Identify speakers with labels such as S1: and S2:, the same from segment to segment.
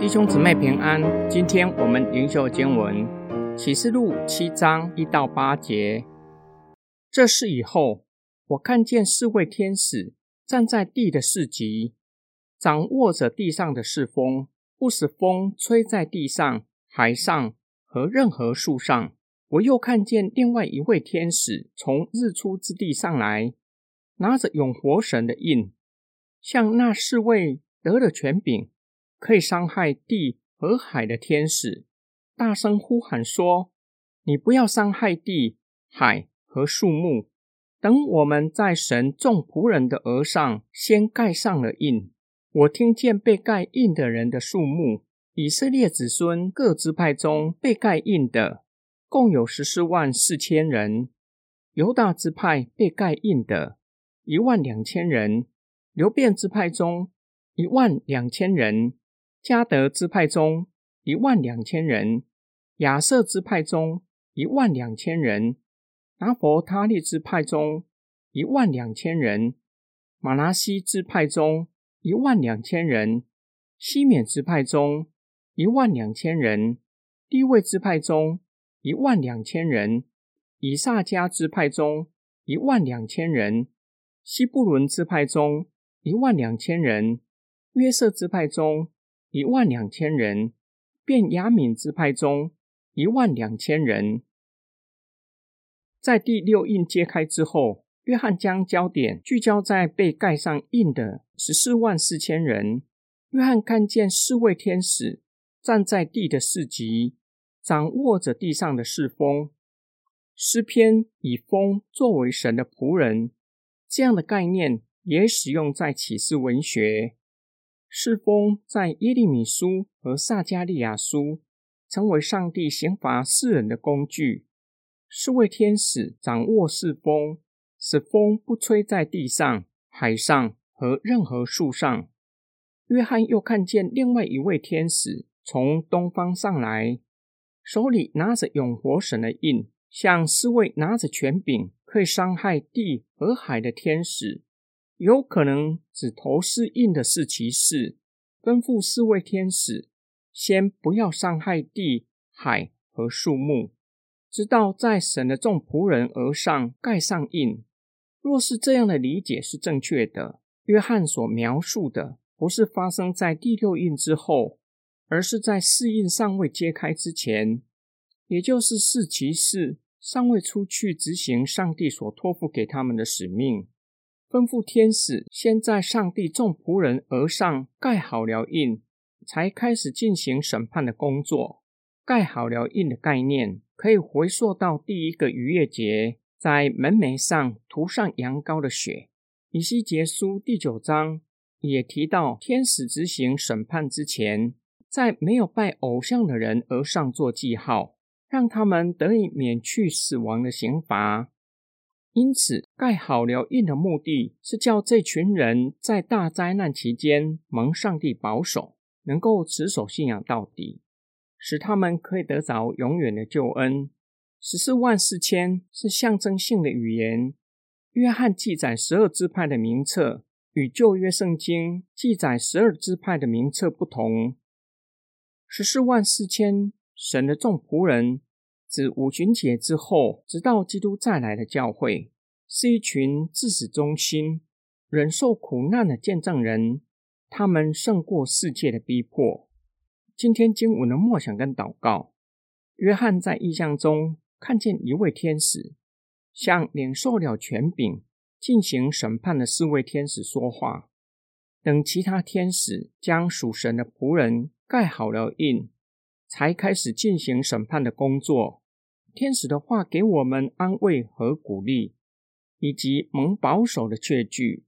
S1: 弟兄姊妹平安，今天我们灵修经文启示录七章一到八节。这事以后，我看见四位天使站在地的四极，掌握着地上的四风，不使风吹在地上、海上和任何树上。我又看见另外一位天使从日出之地上来，拿着永活神的印，向那四位得了权柄。可以伤害地和海的天使，大声呼喊说：“你不要伤害地、海和树木。等我们在神众仆人的额上先盖上了印。”我听见被盖印的人的数目，以色列子孙各支派中被盖印的，共有十四万四千人；犹大支派被盖印的，一万两千人；流变支派中一万两千人。加德支派中一万两千人，亚瑟支派中一万两千人，拿佛他利支派中一万两千人，马拉西支派中一万两千人，西缅支派中一万两千人，地位支派中一万两千人，以萨迦支派中一万两千人，西布伦支派中一万两千人，约瑟支派中。一万两千人，便雅敏支派中一万两千人。在第六印揭开之后，约翰将焦点聚焦在被盖上印的十四万四千人。约翰看见四位天使站在地的四极，掌握着地上的四风。诗篇以风作为神的仆人，这样的概念也使用在启示文学。世风在耶利米书和撒加利亚书成为上帝刑罚世人的工具。四位天使掌握世风，使风不吹在地上、海上和任何树上。约翰又看见另外一位天使从东方上来，手里拿着永活神的印，向四位拿着权柄可以伤害地和海的天使。有可能指头是印的是骑士，吩咐四位天使先不要伤害地、海和树木，直到在神的众仆人额上盖上印。若是这样的理解是正确的，约翰所描述的不是发生在第六印之后，而是在四印尚未揭开之前，也就是四骑士尚未出去执行上帝所托付给他们的使命。吩咐天使先在上帝众仆人额上盖好了印，才开始进行审判的工作。盖好了印的概念可以回溯到第一个逾越节，在门楣上涂上羊羔的血。以西结书第九章也提到，天使执行审判之前，在没有拜偶像的人额上做记号，让他们得以免去死亡的刑罚。因此，盖好了印的目的是叫这群人在大灾难期间蒙上帝保守，能够持守信仰到底，使他们可以得着永远的救恩。十四万四千是象征性的语言。约翰记载十二支派的名册，与旧约圣经记载十二支派的名册不同。十四万四千，神的众仆人。自五旬节之后，直到基督再来的教会，是一群至死忠心、忍受苦难的见证人。他们胜过世界的逼迫。今天经文的默想跟祷告，约翰在异象中看见一位天使，向领受了权柄、进行审判的四位天使说话。等其他天使将属神的仆人盖好了印，才开始进行审判的工作。天使的话给我们安慰和鼓励，以及蒙保守的确据。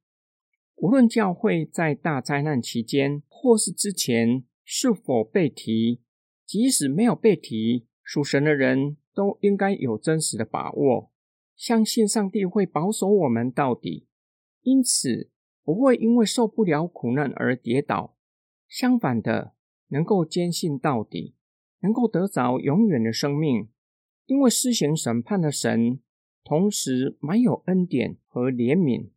S1: 无论教会在大灾难期间或是之前是否被提，即使没有被提，属神的人都应该有真实的把握，相信上帝会保守我们到底。因此，不会因为受不了苦难而跌倒，相反的，能够坚信到底，能够得着永远的生命。因为施行审判的神，同时满有恩典和怜悯，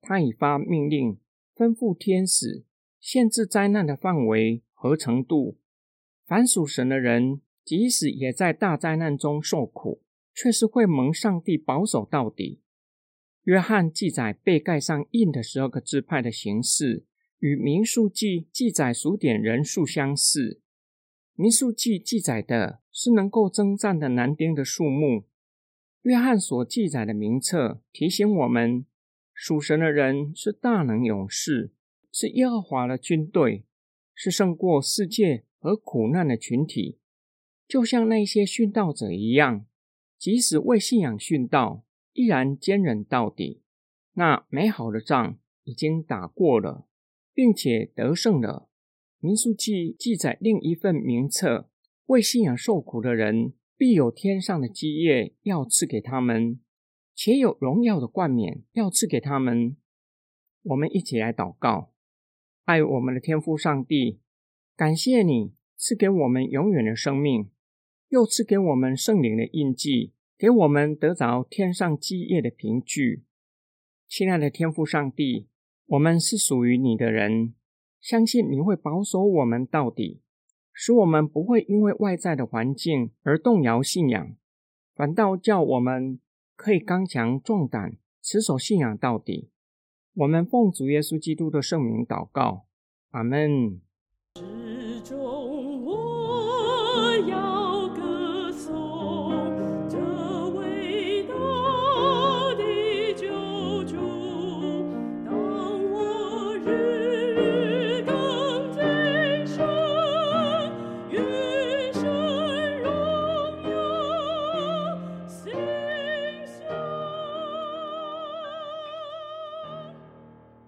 S1: 他已发命令，吩咐天使限制灾难的范围和程度？凡属神的人，即使也在大灾难中受苦，却是会蒙上帝保守到底。约翰记载被盖上印的十二个支派的形式，与民数记记载数点人数相似。民数记记载的是能够征战的男丁的数目，约翰所记载的名册提醒我们，属神的人是大能勇士，是耶和华的军队，是胜过世界和苦难的群体，就像那些殉道者一样，即使为信仰殉道。依然坚忍到底，那美好的仗已经打过了，并且得胜了。民数记记载另一份名册，为信仰受苦的人，必有天上的基业要赐给他们，且有荣耀的冠冕要赐给他们。我们一起来祷告：爱我们的天父上帝，感谢你赐给我们永远的生命，又赐给我们圣灵的印记。给我们得着天上基业的凭据，亲爱的天父上帝，我们是属于你的人，相信你会保守我们到底，使我们不会因为外在的环境而动摇信仰，反倒叫我们可以刚强壮胆，持守信仰到底。我们奉主耶稣基督的圣名祷告，阿门。